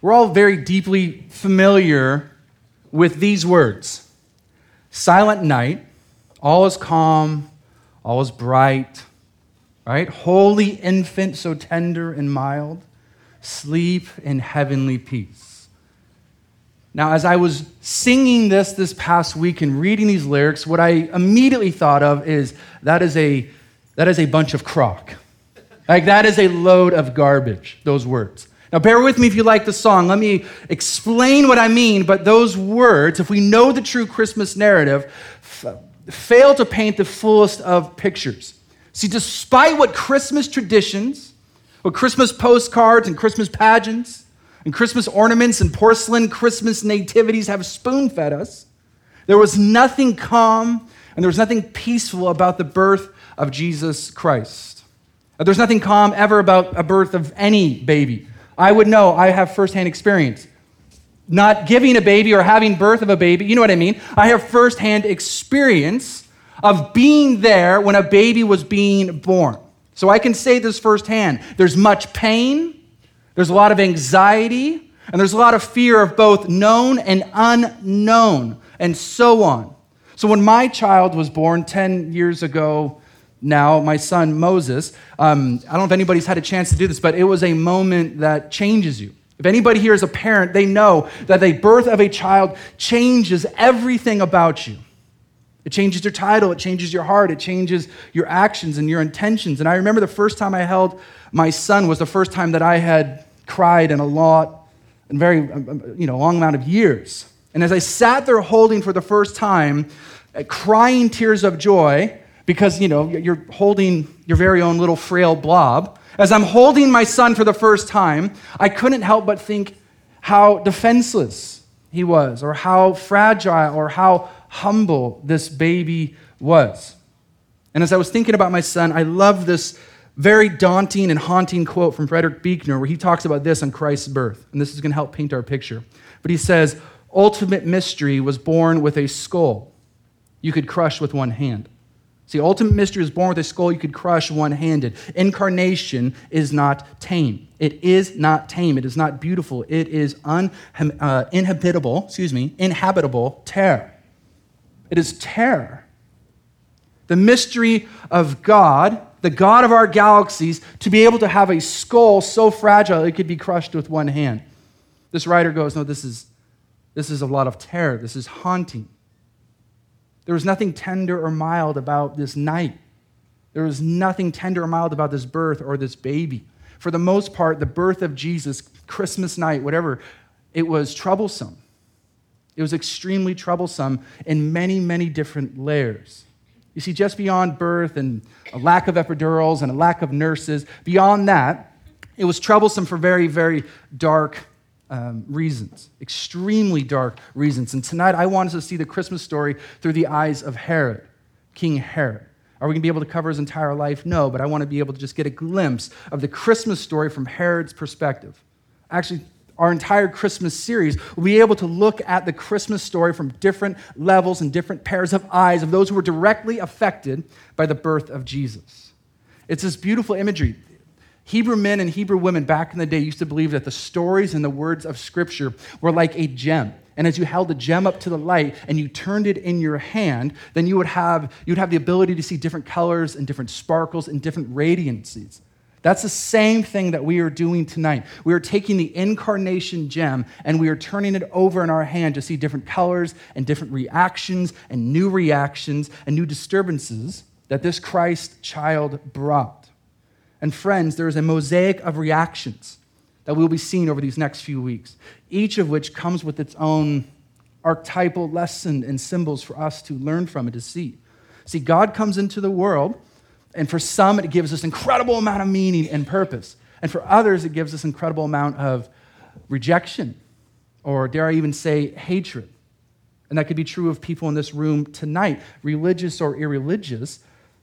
We're all very deeply familiar with these words Silent night, all is calm, all is bright, right? Holy infant, so tender and mild, sleep in heavenly peace. Now, as I was singing this this past week and reading these lyrics, what I immediately thought of is that is a, that is a bunch of crock. Like, that is a load of garbage, those words. Now, bear with me if you like the song. Let me explain what I mean, but those words, if we know the true Christmas narrative, fail to paint the fullest of pictures. See, despite what Christmas traditions, what Christmas postcards and Christmas pageants, and Christmas ornaments and porcelain Christmas nativities have spoon fed us, there was nothing calm and there was nothing peaceful about the birth of Jesus Christ. There's nothing calm ever about a birth of any baby. I would know, I have firsthand experience. Not giving a baby or having birth of a baby, you know what I mean? I have firsthand experience of being there when a baby was being born. So I can say this firsthand. There's much pain, there's a lot of anxiety, and there's a lot of fear of both known and unknown, and so on. So when my child was born 10 years ago, now, my son Moses. Um, I don't know if anybody's had a chance to do this, but it was a moment that changes you. If anybody here is a parent, they know that the birth of a child changes everything about you. It changes your title, it changes your heart, it changes your actions and your intentions. And I remember the first time I held my son was the first time that I had cried in a lot, in very, um, um, you know, long amount of years. And as I sat there holding for the first time, uh, crying tears of joy, because, you know, you're holding your very own little frail blob. As I'm holding my son for the first time, I couldn't help but think how defenseless he was, or how fragile, or how humble this baby was. And as I was thinking about my son, I love this very daunting and haunting quote from Frederick Buechner where he talks about this on Christ's birth. And this is going to help paint our picture. But he says, Ultimate mystery was born with a skull you could crush with one hand. See, ultimate mystery is born with a skull you could crush one handed. Incarnation is not tame. It is not tame. It is not beautiful. It is un, uh, inhabitable, excuse me, inhabitable terror. It is terror. The mystery of God, the God of our galaxies, to be able to have a skull so fragile it could be crushed with one hand. This writer goes, No, this is, this is a lot of terror. This is haunting. There was nothing tender or mild about this night. There was nothing tender or mild about this birth or this baby. For the most part, the birth of Jesus, Christmas night, whatever, it was troublesome. It was extremely troublesome in many, many different layers. You see, just beyond birth and a lack of epidurals and a lack of nurses, beyond that, it was troublesome for very, very dark um, reasons, extremely dark reasons. And tonight I want us to see the Christmas story through the eyes of Herod, King Herod. Are we going to be able to cover his entire life? No, but I want to be able to just get a glimpse of the Christmas story from Herod's perspective. Actually, our entire Christmas series, we'll be able to look at the Christmas story from different levels and different pairs of eyes of those who were directly affected by the birth of Jesus. It's this beautiful imagery. Hebrew men and Hebrew women back in the day used to believe that the stories and the words of Scripture were like a gem. And as you held the gem up to the light and you turned it in your hand, then you would have, you'd have the ability to see different colors and different sparkles and different radiancies. That's the same thing that we are doing tonight. We are taking the incarnation gem and we are turning it over in our hand to see different colors and different reactions and new reactions and new disturbances that this Christ child brought. And friends, there is a mosaic of reactions that we'll be seeing over these next few weeks, each of which comes with its own archetypal lesson and symbols for us to learn from and to see. See, God comes into the world, and for some, it gives us incredible amount of meaning and purpose. And for others, it gives us incredible amount of rejection, or dare I even say, hatred. And that could be true of people in this room tonight, religious or irreligious.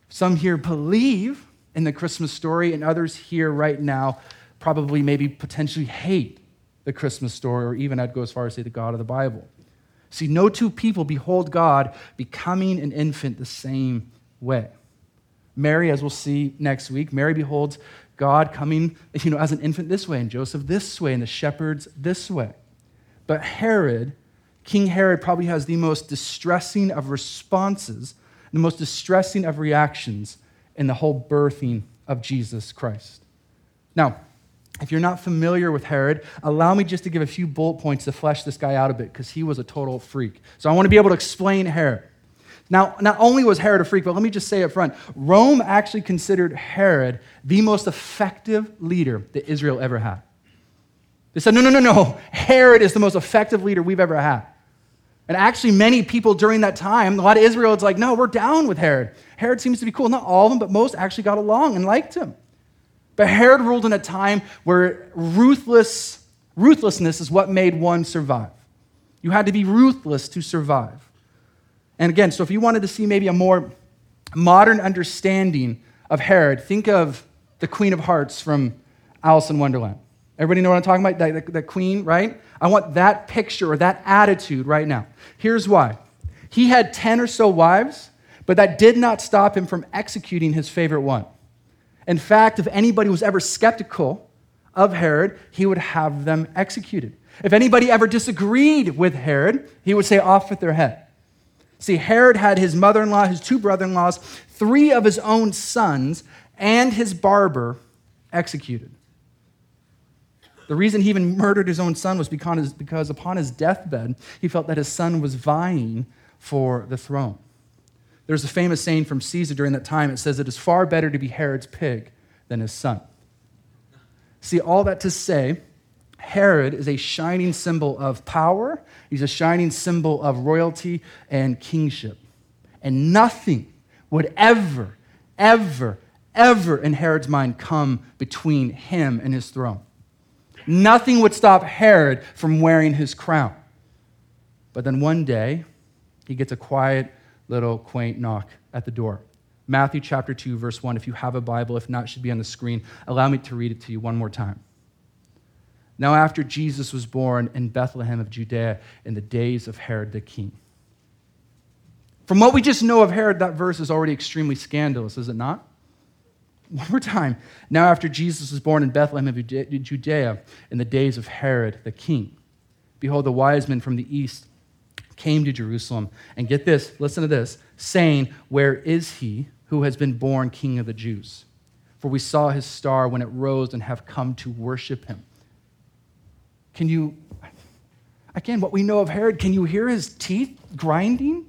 Some here believe in the Christmas story, and others here right now probably maybe potentially hate the Christmas story, or even I'd go as far as say the God of the Bible. See, no two people behold God becoming an infant the same way. Mary, as we'll see next week, Mary beholds God coming, you know, as an infant this way, and Joseph this way, and the shepherds this way. But Herod, King Herod, probably has the most distressing of responses, the most distressing of reactions in the whole birthing of Jesus Christ. Now, if you're not familiar with Herod, allow me just to give a few bullet points to flesh this guy out a bit because he was a total freak. So I want to be able to explain Herod. Now, not only was Herod a freak, but let me just say up front Rome actually considered Herod the most effective leader that Israel ever had. They said, no, no, no, no. Herod is the most effective leader we've ever had. And actually, many people during that time, a lot of Israel, it's like, no, we're down with Herod. Herod seems to be cool. Not all of them, but most actually got along and liked him. But Herod ruled in a time where ruthless, ruthlessness is what made one survive. You had to be ruthless to survive. And again, so if you wanted to see maybe a more modern understanding of Herod, think of the Queen of Hearts from Alice in Wonderland. Everybody know what I'm talking about? The queen, right? I want that picture or that attitude right now. Here's why. He had 10 or so wives, but that did not stop him from executing his favorite one. In fact, if anybody was ever skeptical of Herod, he would have them executed. If anybody ever disagreed with Herod, he would say, off with their head. See, Herod had his mother in law, his two brother in laws, three of his own sons, and his barber executed. The reason he even murdered his own son was because, because upon his deathbed, he felt that his son was vying for the throne. There's a famous saying from Caesar during that time. It says, It is far better to be Herod's pig than his son. See, all that to say, Herod is a shining symbol of power, he's a shining symbol of royalty and kingship. And nothing would ever, ever, ever in Herod's mind come between him and his throne. Nothing would stop Herod from wearing his crown. But then one day, he gets a quiet little quaint knock at the door. Matthew chapter 2, verse 1. If you have a Bible, if not, should be on the screen. Allow me to read it to you one more time. Now, after Jesus was born in Bethlehem of Judea in the days of Herod the king. From what we just know of Herod, that verse is already extremely scandalous, is it not? One more time. Now, after Jesus was born in Bethlehem of Judea in the days of Herod the king, behold, the wise men from the east came to Jerusalem. And get this, listen to this, saying, Where is he who has been born king of the Jews? For we saw his star when it rose and have come to worship him. Can you, again, what we know of Herod, can you hear his teeth grinding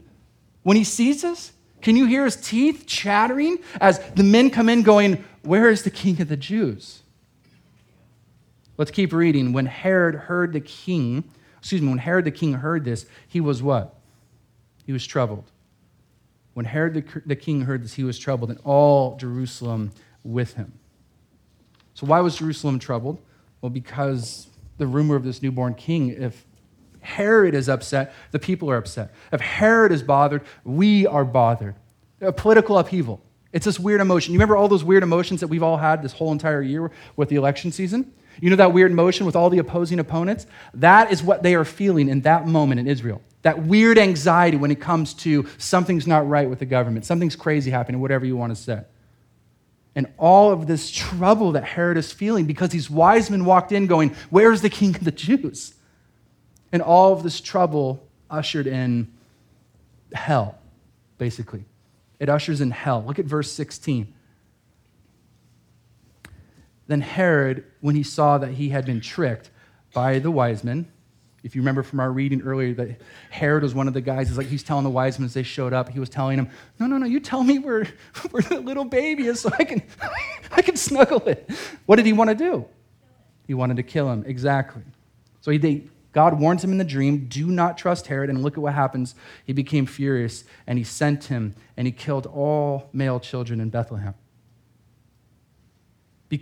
when he sees us? Can you hear his teeth chattering as the men come in going, Where is the king of the Jews? Let's keep reading. When Herod heard the king, excuse me, when Herod the king heard this, he was what? He was troubled. When Herod the, the king heard this, he was troubled, and all Jerusalem with him. So, why was Jerusalem troubled? Well, because the rumor of this newborn king, if Herod is upset, the people are upset. If Herod is bothered, we are bothered. A political upheaval. It's this weird emotion. You remember all those weird emotions that we've all had this whole entire year with the election season? You know that weird emotion with all the opposing opponents? That is what they are feeling in that moment in Israel. That weird anxiety when it comes to something's not right with the government, something's crazy happening, whatever you want to say. And all of this trouble that Herod is feeling because these wise men walked in going, Where's the king of the Jews? And all of this trouble ushered in hell, basically. It ushers in hell. Look at verse 16. Then Herod, when he saw that he had been tricked by the wise men, if you remember from our reading earlier that Herod was one of the guys, he's like he's telling the wise men as they showed up, he was telling them, No, no, no, you tell me where, where the little baby is so I can I can snuggle it. What did he want to do? He wanted to kill him. Exactly. So he, they, God warns him in the dream, do not trust Herod, and look at what happens. He became furious, and he sent him, and he killed all male children in Bethlehem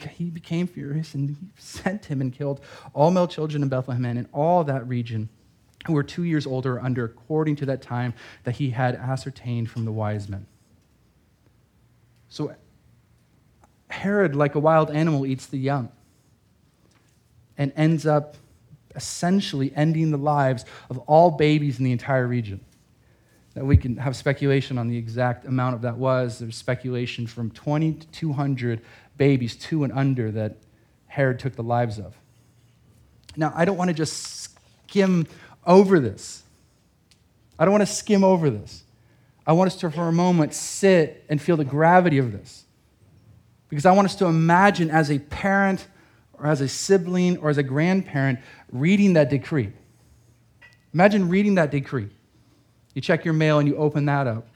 he became furious and he sent him and killed all male children in Bethlehem and in all that region who were two years older under according to that time that he had ascertained from the wise men. So Herod, like a wild animal, eats the young and ends up essentially ending the lives of all babies in the entire region. that we can have speculation on the exact amount of that was. There's speculation from 20 to 200 babies, two and under, that Herod took the lives of. Now, I don't want to just skim over this. I don't want to skim over this. I want us to, for a moment, sit and feel the gravity of this. Because I want us to imagine as a parent or as a sibling or as a grandparent reading that decree. Imagine reading that decree. You check your mail and you open that up.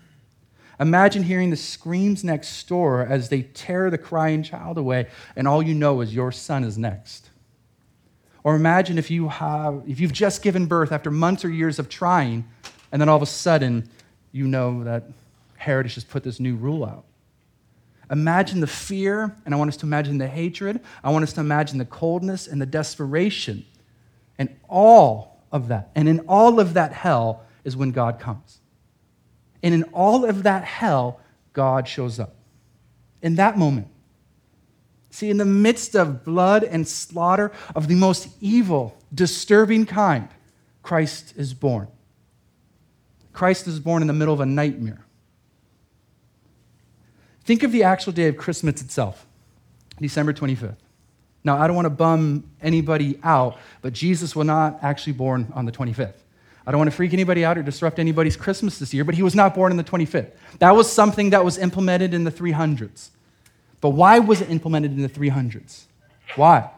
Imagine hearing the screams next door as they tear the crying child away, and all you know is your son is next. Or imagine if, you have, if you've just given birth after months or years of trying, and then all of a sudden you know that Herod has put this new rule out. Imagine the fear, and I want us to imagine the hatred. I want us to imagine the coldness and the desperation, and all of that. And in all of that hell is when God comes. And in all of that hell, God shows up. In that moment, see, in the midst of blood and slaughter of the most evil, disturbing kind, Christ is born. Christ is born in the middle of a nightmare. Think of the actual day of Christmas itself, December 25th. Now, I don't want to bum anybody out, but Jesus was not actually born on the 25th. I don't want to freak anybody out or disrupt anybody's Christmas this year, but he was not born on the 25th. That was something that was implemented in the 300s. But why was it implemented in the 300s? Why?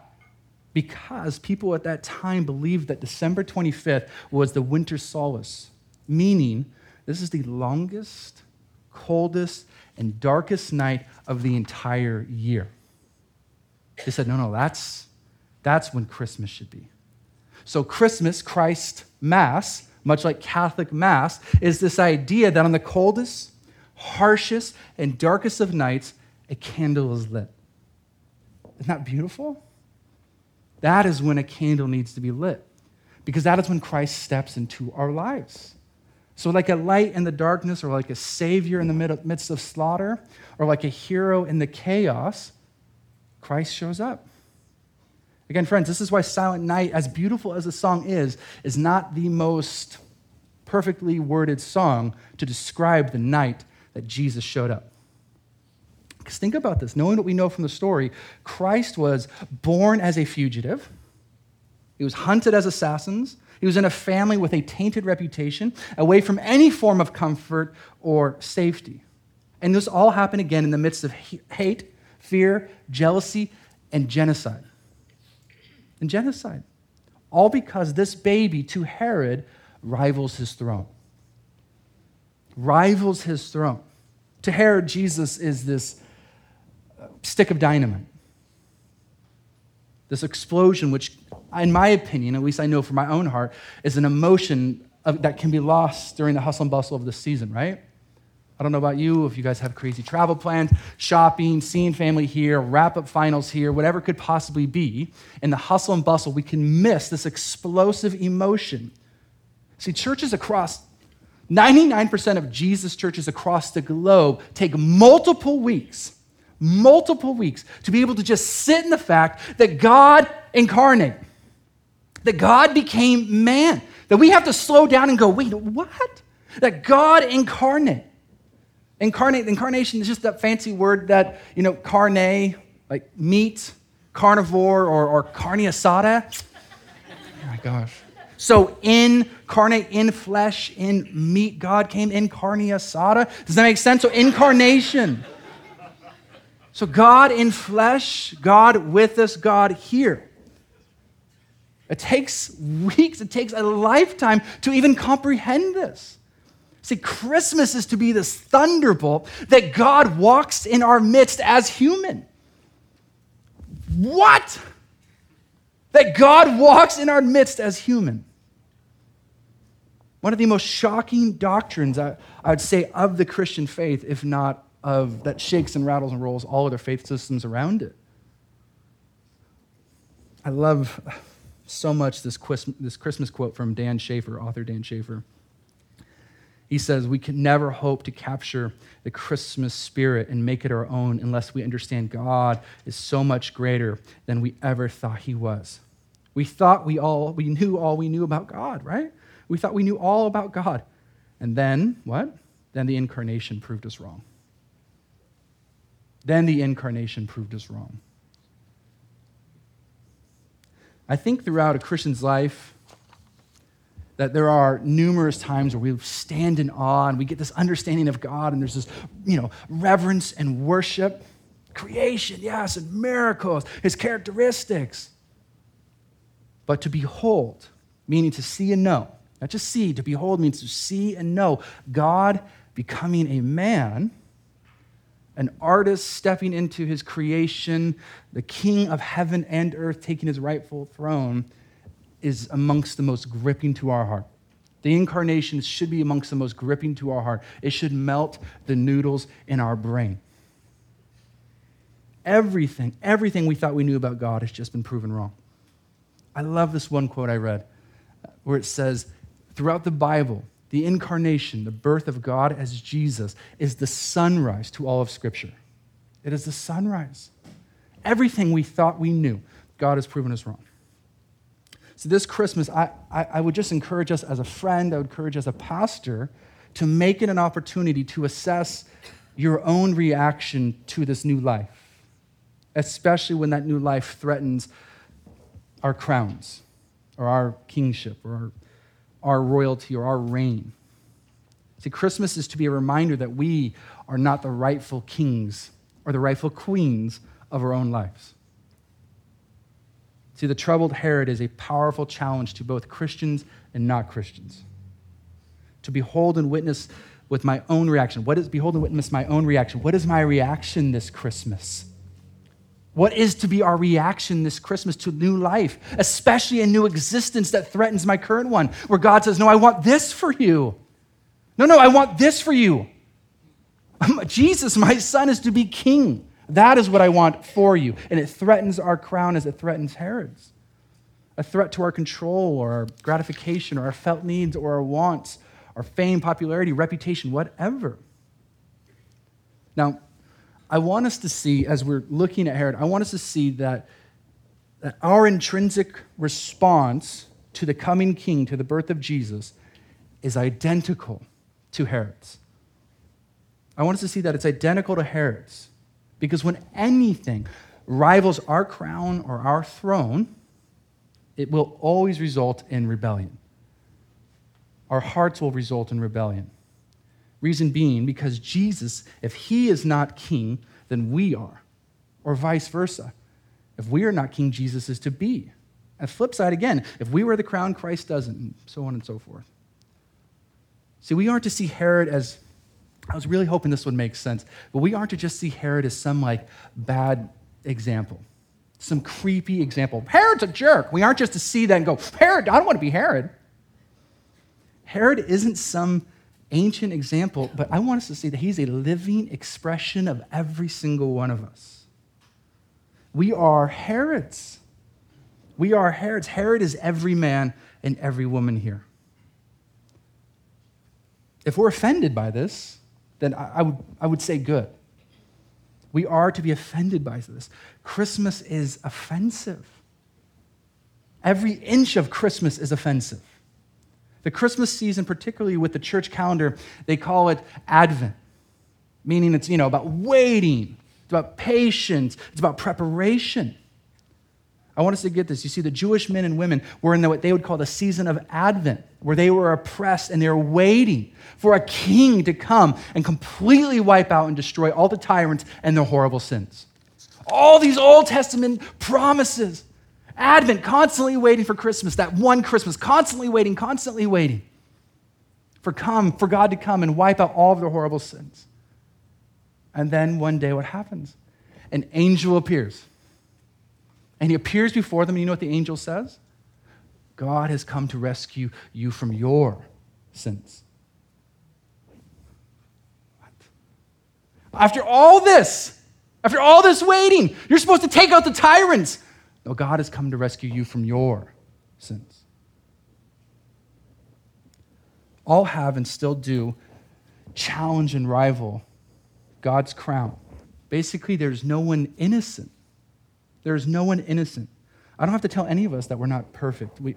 Because people at that time believed that December 25th was the winter solstice, meaning this is the longest, coldest, and darkest night of the entire year. They said, no, no, that's, that's when Christmas should be. So, Christmas, Christ Mass, much like Catholic Mass, is this idea that on the coldest, harshest, and darkest of nights, a candle is lit. Isn't that beautiful? That is when a candle needs to be lit, because that is when Christ steps into our lives. So, like a light in the darkness, or like a savior in the midst of slaughter, or like a hero in the chaos, Christ shows up. Again, friends, this is why Silent Night, as beautiful as the song is, is not the most perfectly worded song to describe the night that Jesus showed up. Because think about this knowing what we know from the story, Christ was born as a fugitive, he was hunted as assassins. He was in a family with a tainted reputation, away from any form of comfort or safety. And this all happened again in the midst of hate, fear, jealousy, and genocide and genocide. All because this baby to Herod rivals his throne. Rivals his throne. To Herod, Jesus is this uh, stick of dynamite. This explosion, which, in my opinion, at least I know from my own heart, is an emotion of, that can be lost during the hustle and bustle of the season, right? I don't know about you, if you guys have crazy travel plans, shopping, seeing family here, wrap up finals here, whatever could possibly be. In the hustle and bustle, we can miss this explosive emotion. See, churches across 99% of Jesus churches across the globe take multiple weeks, multiple weeks to be able to just sit in the fact that God incarnate, that God became man, that we have to slow down and go, wait, what? That God incarnate. Incarnate, incarnation is just that fancy word that, you know, carne, like meat, carnivore, or, or carne asada. Oh my gosh. So incarnate, in flesh, in meat, God came in carne asada. Does that make sense? So incarnation. So God in flesh, God with us, God here. It takes weeks, it takes a lifetime to even comprehend this. See, Christmas is to be this thunderbolt that God walks in our midst as human. What? That God walks in our midst as human. One of the most shocking doctrines, I, I would say, of the Christian faith, if not of that shakes and rattles and rolls all other faith systems around it. I love so much this, this Christmas quote from Dan Schaeffer, author Dan Schaeffer. He says we can never hope to capture the Christmas spirit and make it our own unless we understand God is so much greater than we ever thought he was. We thought we all we knew all we knew about God, right? We thought we knew all about God. And then, what? Then the incarnation proved us wrong. Then the incarnation proved us wrong. I think throughout a Christian's life, that there are numerous times where we stand in awe and we get this understanding of God and there's this, you know, reverence and worship. Creation, yes, and miracles, his characteristics. But to behold, meaning to see and know, not just see, to behold means to see and know God becoming a man, an artist stepping into his creation, the king of heaven and earth taking his rightful throne is amongst the most gripping to our heart. The incarnation should be amongst the most gripping to our heart. It should melt the noodles in our brain. Everything, everything we thought we knew about God has just been proven wrong. I love this one quote I read uh, where it says, throughout the Bible, the incarnation, the birth of God as Jesus, is the sunrise to all of Scripture. It is the sunrise. Everything we thought we knew, God has proven us wrong. So, this Christmas, I, I, I, would just encourage us as a friend, I would encourage as a pastor to make it an opportunity to assess your own reaction to this new life, especially when that new life threatens our crowns or our kingship or our, our royalty or our reign. See, Christmas is to be a reminder that we are not the rightful kings or the rightful queens of our own lives. See, the troubled Herod is a powerful challenge to both Christians and not Christians. To behold and witness with my own reaction. What is behold and witness my own reaction? What is my reaction this Christmas? What is to be our reaction this Christmas to new life, especially a new existence that threatens my current one, where God says, No, I want this for you. No, no, I want this for you. Jesus, my son, is to be king. That is what I want for you. And it threatens our crown as it threatens Herod's. A threat to our control or our gratification or our felt needs or our wants, our fame, popularity, reputation, whatever. Now, I want us to see, as we're looking at Herod, I want us to see that, that our intrinsic response to the coming king, to the birth of Jesus, is identical to Herod's. I want us to see that it's identical to Herod's. Because when anything rivals our crown or our throne, it will always result in rebellion. Our hearts will result in rebellion. Reason being, because Jesus, if he is not king, then we are, or vice versa. If we are not king, Jesus is to be. And flip side again, if we wear the crown, Christ doesn't, and so on and so forth. See, we aren't to see Herod as I was really hoping this would make sense. But we aren't to just see Herod as some like bad example, some creepy example. Herod's a jerk. We aren't just to see that and go, Herod, I don't want to be Herod. Herod isn't some ancient example, but I want us to see that he's a living expression of every single one of us. We are Herods. We are Herods. Herod is every man and every woman here. If we're offended by this, then I, would, I would say good. We are to be offended by this. Christmas is offensive. Every inch of Christmas is offensive. The Christmas season, particularly with the church calendar, they call it Advent, meaning it's, you know, about waiting, it's about patience, it's about preparation. I want us to get this. You see, the Jewish men and women were in what they would call the season of Advent, where they were oppressed and they were waiting for a king to come and completely wipe out and destroy all the tyrants and their horrible sins. All these Old Testament promises. Advent, constantly waiting for Christmas, that one Christmas, constantly waiting, constantly waiting for come, for God to come and wipe out all of their horrible sins. And then one day what happens? An angel appears and he appears before them, and you know what the angel says? God has come to rescue you from your sins. What? After all this, after all this waiting, you're supposed to take out the tyrants. No, God has come to rescue you from your sins. All have and still do challenge and rival God's crown. Basically, there's no one innocent there is no one innocent. I don't have to tell any of us that we're not perfect. We,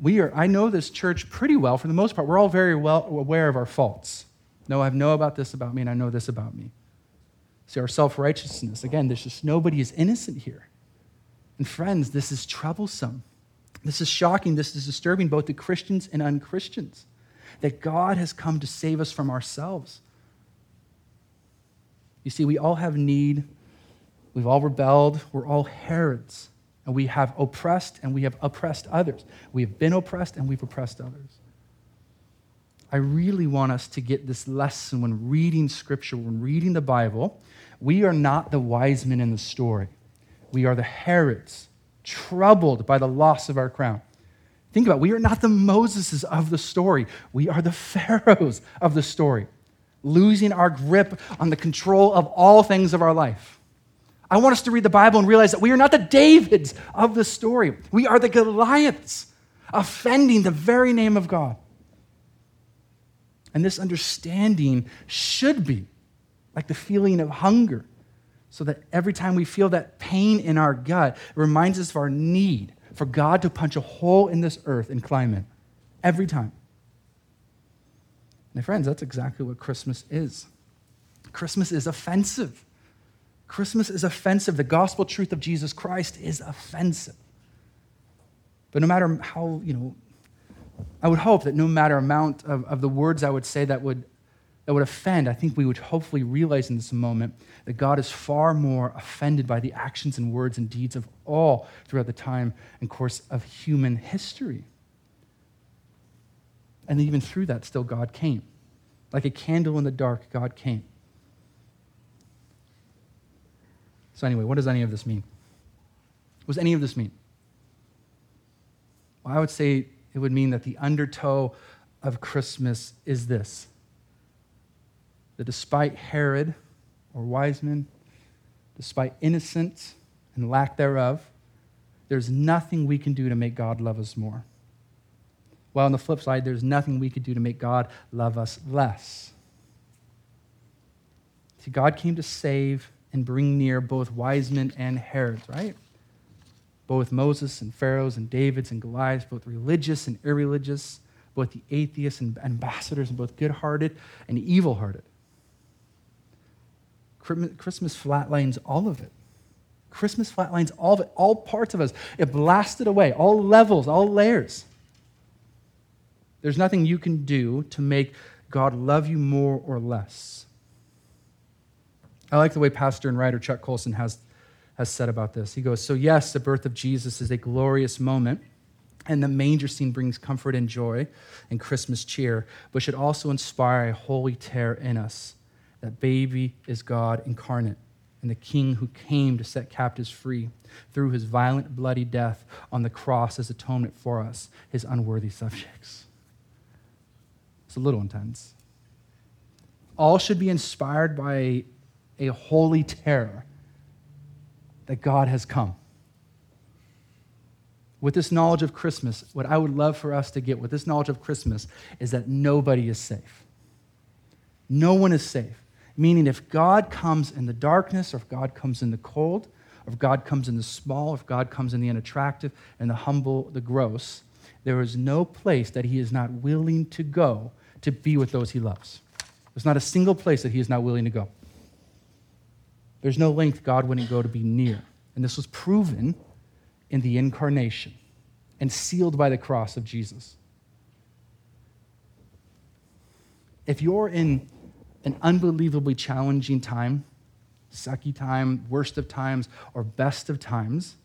we are, I know this church pretty well for the most part. We're all very well aware of our faults. No, I know about this about me, and I know this about me. See, our self righteousness, again, there's just nobody is innocent here. And friends, this is troublesome. This is shocking. This is disturbing both to Christians and unchristians. That God has come to save us from ourselves. You see, we all have need. We've all rebelled. We're all Herods. And we have oppressed and we have oppressed others. We have been oppressed and we've oppressed others. I really want us to get this lesson when reading Scripture, when reading the Bible. We are not the wise men in the story. We are the Herods, troubled by the loss of our crown. Think about it. We are not the Moseses of the story. We are the Pharaohs of the story, losing our grip on the control of all things of our life. I want us to read the Bible and realize that we are not the Davids of the story. We are the Goliaths, offending the very name of God. And this understanding should be like the feeling of hunger, so that every time we feel that pain in our gut, it reminds us of our need for God to punch a hole in this earth and climate. Every time. My friends, that's exactly what Christmas is. Christmas is offensive. Christmas is offensive. The gospel truth of Jesus Christ is offensive. But no matter how, you know, I would hope that no matter amount of, of the words I would say that would, that would offend, I think we would hopefully realize in this moment that God is far more offended by the actions and words and deeds of all throughout the time and course of human history. And even through that, still God came. Like a candle in the dark, God came. So, anyway, what does any of this mean? What does any of this mean? Well, I would say it would mean that the undertow of Christmas is this that despite Herod or wise men, despite innocence and lack thereof, there's nothing we can do to make God love us more. While on the flip side, there's nothing we could do to make God love us less. See, God came to save and bring near both wise men and Herods, right? Both Moses and Pharaohs and Davids and Goliaths, both religious and irreligious, both the atheists and ambassadors, and both good hearted and evil hearted. Christmas flatlines all of it. Christmas flatlines all of it, all parts of us. It blasted away, all levels, all layers. There's nothing you can do to make God love you more or less. I like the way pastor and writer Chuck Colson has, has said about this. He goes, So, yes, the birth of Jesus is a glorious moment, and the manger scene brings comfort and joy and Christmas cheer, but should also inspire a holy terror in us that baby is God incarnate and the King who came to set captives free through his violent, bloody death on the cross as atonement for us, his unworthy subjects. It's a little intense. All should be inspired by a holy terror that God has come. With this knowledge of Christmas, what I would love for us to get with this knowledge of Christmas is that nobody is safe. No one is safe. Meaning, if God comes in the darkness, or if God comes in the cold, or if God comes in the small, or if God comes in the unattractive and the humble, the gross, there is no place that He is not willing to go to be with those He loves. There's not a single place that He is not willing to go. There's no length God wouldn't go to be near. And this was proven in the incarnation and sealed by the cross of Jesus. If you're in an unbelievably challenging time, sucky time, worst of times, or best of times,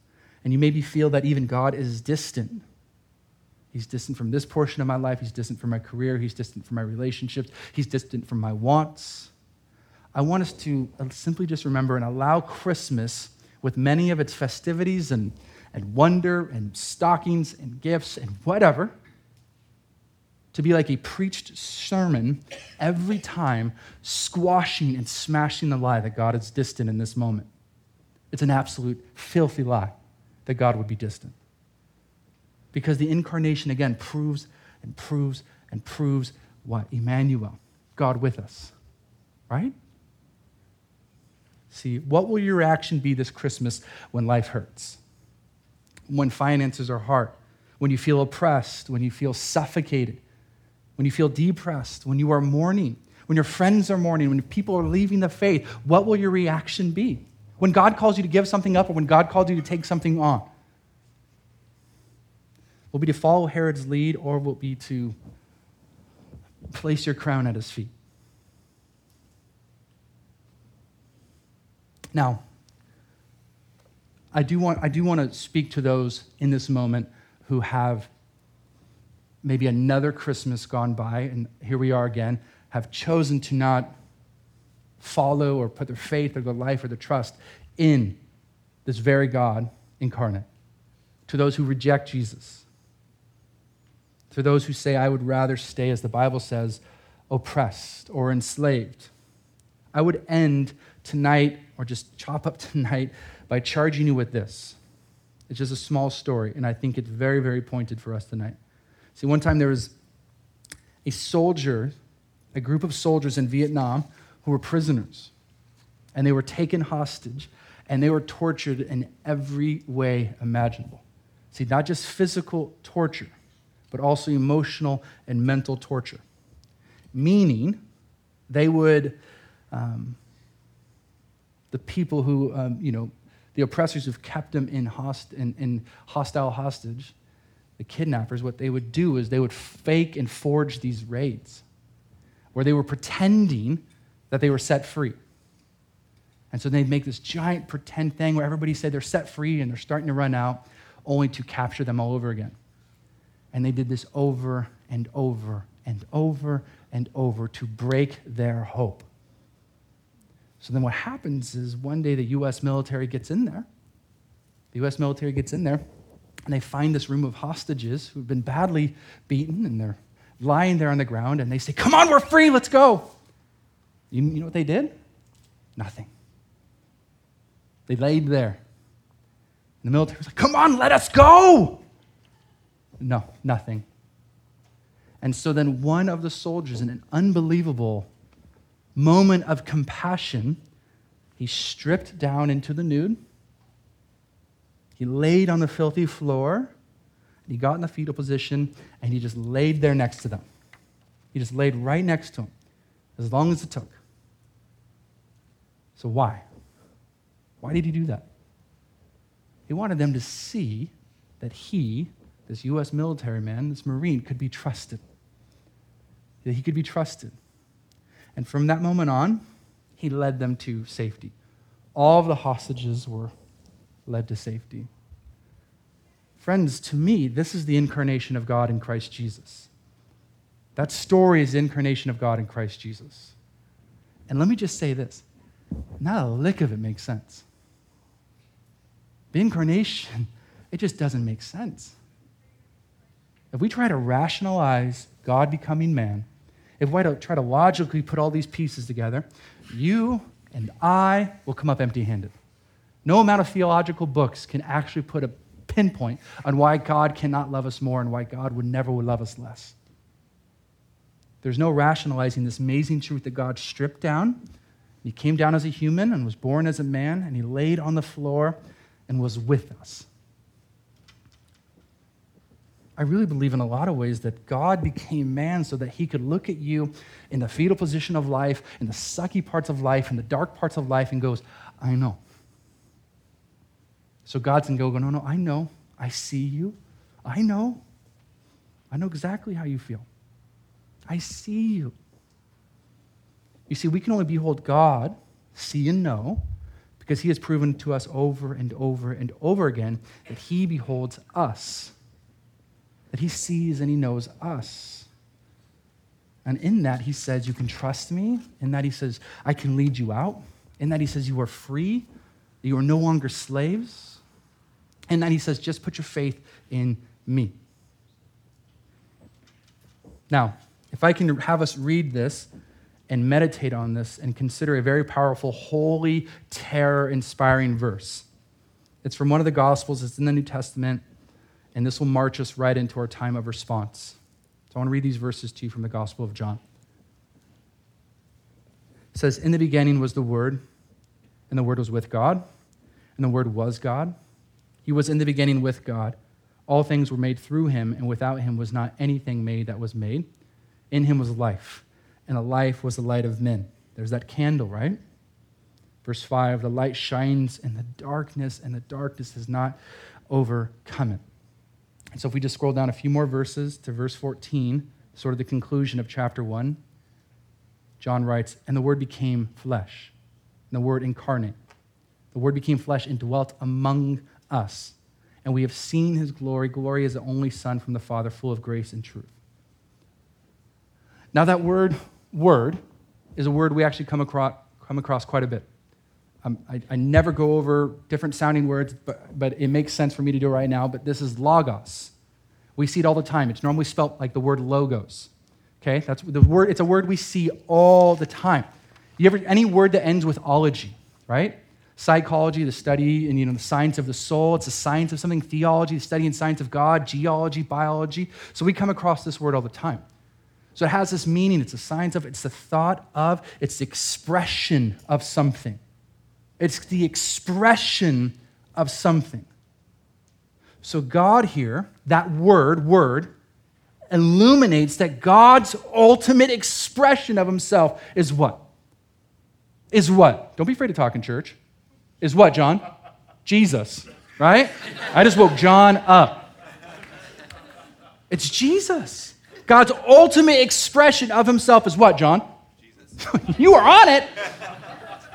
and you maybe feel that even God is distant. He's distant from this portion of my life. He's distant from my career. He's distant from my relationships. He's distant from my wants. I want us to uh, simply just remember and allow Christmas, with many of its festivities and, and wonder and stockings and gifts and whatever, to be like a preached sermon every time, squashing and smashing the lie that God is distant in this moment. It's an absolute filthy lie that God would be distant. Because the incarnation, again, proves and proves and proves what? Emmanuel, God with us, right? See, what will your reaction be this Christmas when life hurts? When finances are hard? when you feel oppressed, when you feel suffocated, when you feel depressed, when you are mourning, when your friends are mourning, when people are leaving the faith, what will your reaction be? When God calls you to give something up or when God calls you to take something on? Will be to follow Herod's lead or will be to place your crown at his feet? Now, I do want, I do want to speak to those in this moment who have maybe another Christmas gone by, and here we are again, have chosen to not follow or put their faith or their life or their trust in this very God incarnate. To those who reject Jesus. To those who say, I would rather stay, as the Bible says, oppressed or enslaved. I would end tonight, or just chop up tonight, by charging you with this. It's just a small story, and I think it's very, very pointed for us tonight. See, one time there was a soldier, a group of soldiers in Vietnam who were prisoners, and they were taken hostage, and they were tortured in every way imaginable. See, not just physical torture, but also emotional and mental torture. Meaning, they would, um, the people who, um, you know, the oppressors who've kept them in, host, in, in hostile hostage, the kidnappers, what they would do is they would fake and forge these raids where they were pretending that they were set free. And so they'd make this giant pretend thing where everybody said they're set free and they're starting to run out, only to capture them all over again. And they did this over and over and over and over to break their hope. So then what happens is one day the US military gets in there. The US military gets in there and they find this room of hostages who've been badly beaten and they're lying there on the ground and they say, Come on, we're free, let's go. You, you know what they did? Nothing. They laid there. And the military was like, Come on, let us go. No, nothing. And so then one of the soldiers, in an unbelievable moment of compassion, he stripped down into the nude. He laid on the filthy floor. and He got in the fetal position and he just laid there next to them. He just laid right next to them as long as it took. So, why? Why did he do that? He wanted them to see that he, this U.S. military man, this Marine, could be trusted. That he could be trusted. And from that moment on, he led them to safety. All of the hostages were led to safety. Friends, to me, this is the incarnation of God in Christ Jesus. That story is the incarnation of God in Christ Jesus. And let me just say this not a lick of it makes sense. The incarnation, it just doesn't make sense. If we try to rationalize God becoming man, if we try to logically put all these pieces together, you and I will come up empty handed. No amount of theological books can actually put a pinpoint on why God cannot love us more and why God would never would love us less. There's no rationalizing this amazing truth that God stripped down. He came down as a human and was born as a man, and he laid on the floor and was with us. I really believe in a lot of ways that God became man so that he could look at you in the fetal position of life, in the sucky parts of life, in the dark parts of life, and goes, I know. So God can go, no, no, I know. I see you. I know. I know exactly how you feel. I see you. You see, we can only behold God, see and know, because he has proven to us over and over and over again that he beholds us that he sees and he knows us. And in that, he says, You can trust me. In that, he says, I can lead you out. In that, he says, You are free. You are no longer slaves. And that, he says, Just put your faith in me. Now, if I can have us read this and meditate on this and consider a very powerful, holy, terror inspiring verse. It's from one of the Gospels, it's in the New Testament. And this will march us right into our time of response. So I want to read these verses to you from the Gospel of John. It says, In the beginning was the Word, and the Word was with God, and the Word was God. He was in the beginning with God. All things were made through him, and without him was not anything made that was made. In him was life, and the life was the light of men. There's that candle, right? Verse 5 the light shines in the darkness, and the darkness has not overcome it. And so if we just scroll down a few more verses to verse 14, sort of the conclusion of chapter 1, John writes, And the Word became flesh, and the Word incarnate. The Word became flesh and dwelt among us. And we have seen his glory. Glory as the only Son from the Father, full of grace and truth. Now, that word, word, is a word we actually come across, come across quite a bit. Um, I, I, never go over different sounding words, but, but it makes sense for me to do right now. But this is logos. We see it all the time. It's normally spelt like the word logos. Okay, that's the word. It's a word we see all the time. You ever any word that ends with ology, right? Psychology, the study and you know the science of the soul. It's the science of something. Theology, the study and science of God. Geology, biology. So we come across this word all the time. So it has this meaning. It's a science of. It's the thought of. It's the expression of something. It's the expression of something. So God here, that word, word, illuminates that God's ultimate expression of himself is what? Is what? Don't be afraid to talk in church. Is what, John? Jesus, right? I just woke John up. It's Jesus. God's ultimate expression of himself is what, John? Jesus. You are on it.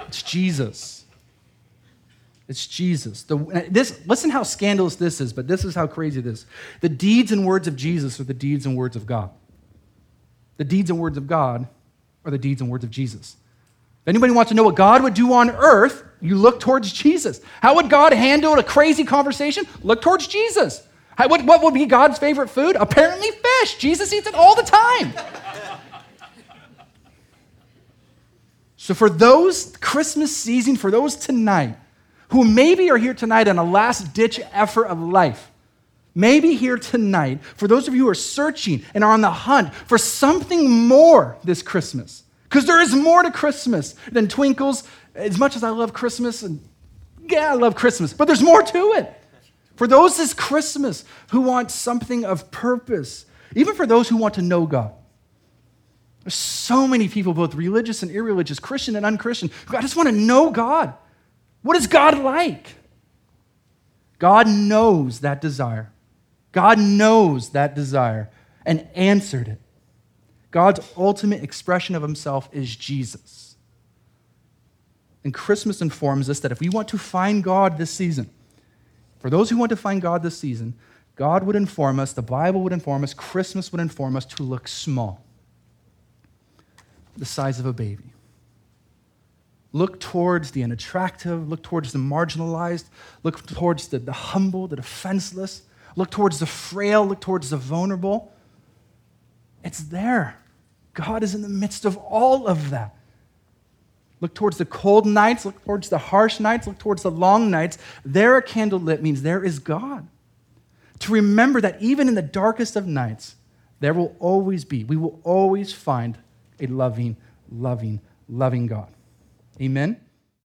It's Jesus. It's Jesus. The, this, listen how scandalous this is, but this is how crazy this. The deeds and words of Jesus are the deeds and words of God. The deeds and words of God are the deeds and words of Jesus. If anybody wants to know what God would do on earth, you look towards Jesus. How would God handle a crazy conversation? Look towards Jesus. How, what, what would be God's favorite food? Apparently, fish. Jesus eats it all the time. so, for those Christmas season, for those tonight, who maybe are here tonight in a last ditch effort of life. Maybe here tonight, for those of you who are searching and are on the hunt for something more this Christmas, because there is more to Christmas than twinkles. As much as I love Christmas, and yeah, I love Christmas, but there's more to it. For those this Christmas who want something of purpose, even for those who want to know God. There's so many people, both religious and irreligious, Christian and unchristian, who I just want to know God. What is God like? God knows that desire. God knows that desire and answered it. God's ultimate expression of himself is Jesus. And Christmas informs us that if we want to find God this season, for those who want to find God this season, God would inform us, the Bible would inform us, Christmas would inform us to look small, the size of a baby. Look towards the unattractive, look towards the marginalized, look towards the, the humble, the defenseless, look towards the frail, look towards the vulnerable. It's there. God is in the midst of all of that. Look towards the cold nights, look towards the harsh nights, look towards the long nights. There, a candle lit means there is God. To remember that even in the darkest of nights, there will always be, we will always find a loving, loving, loving God. Amen?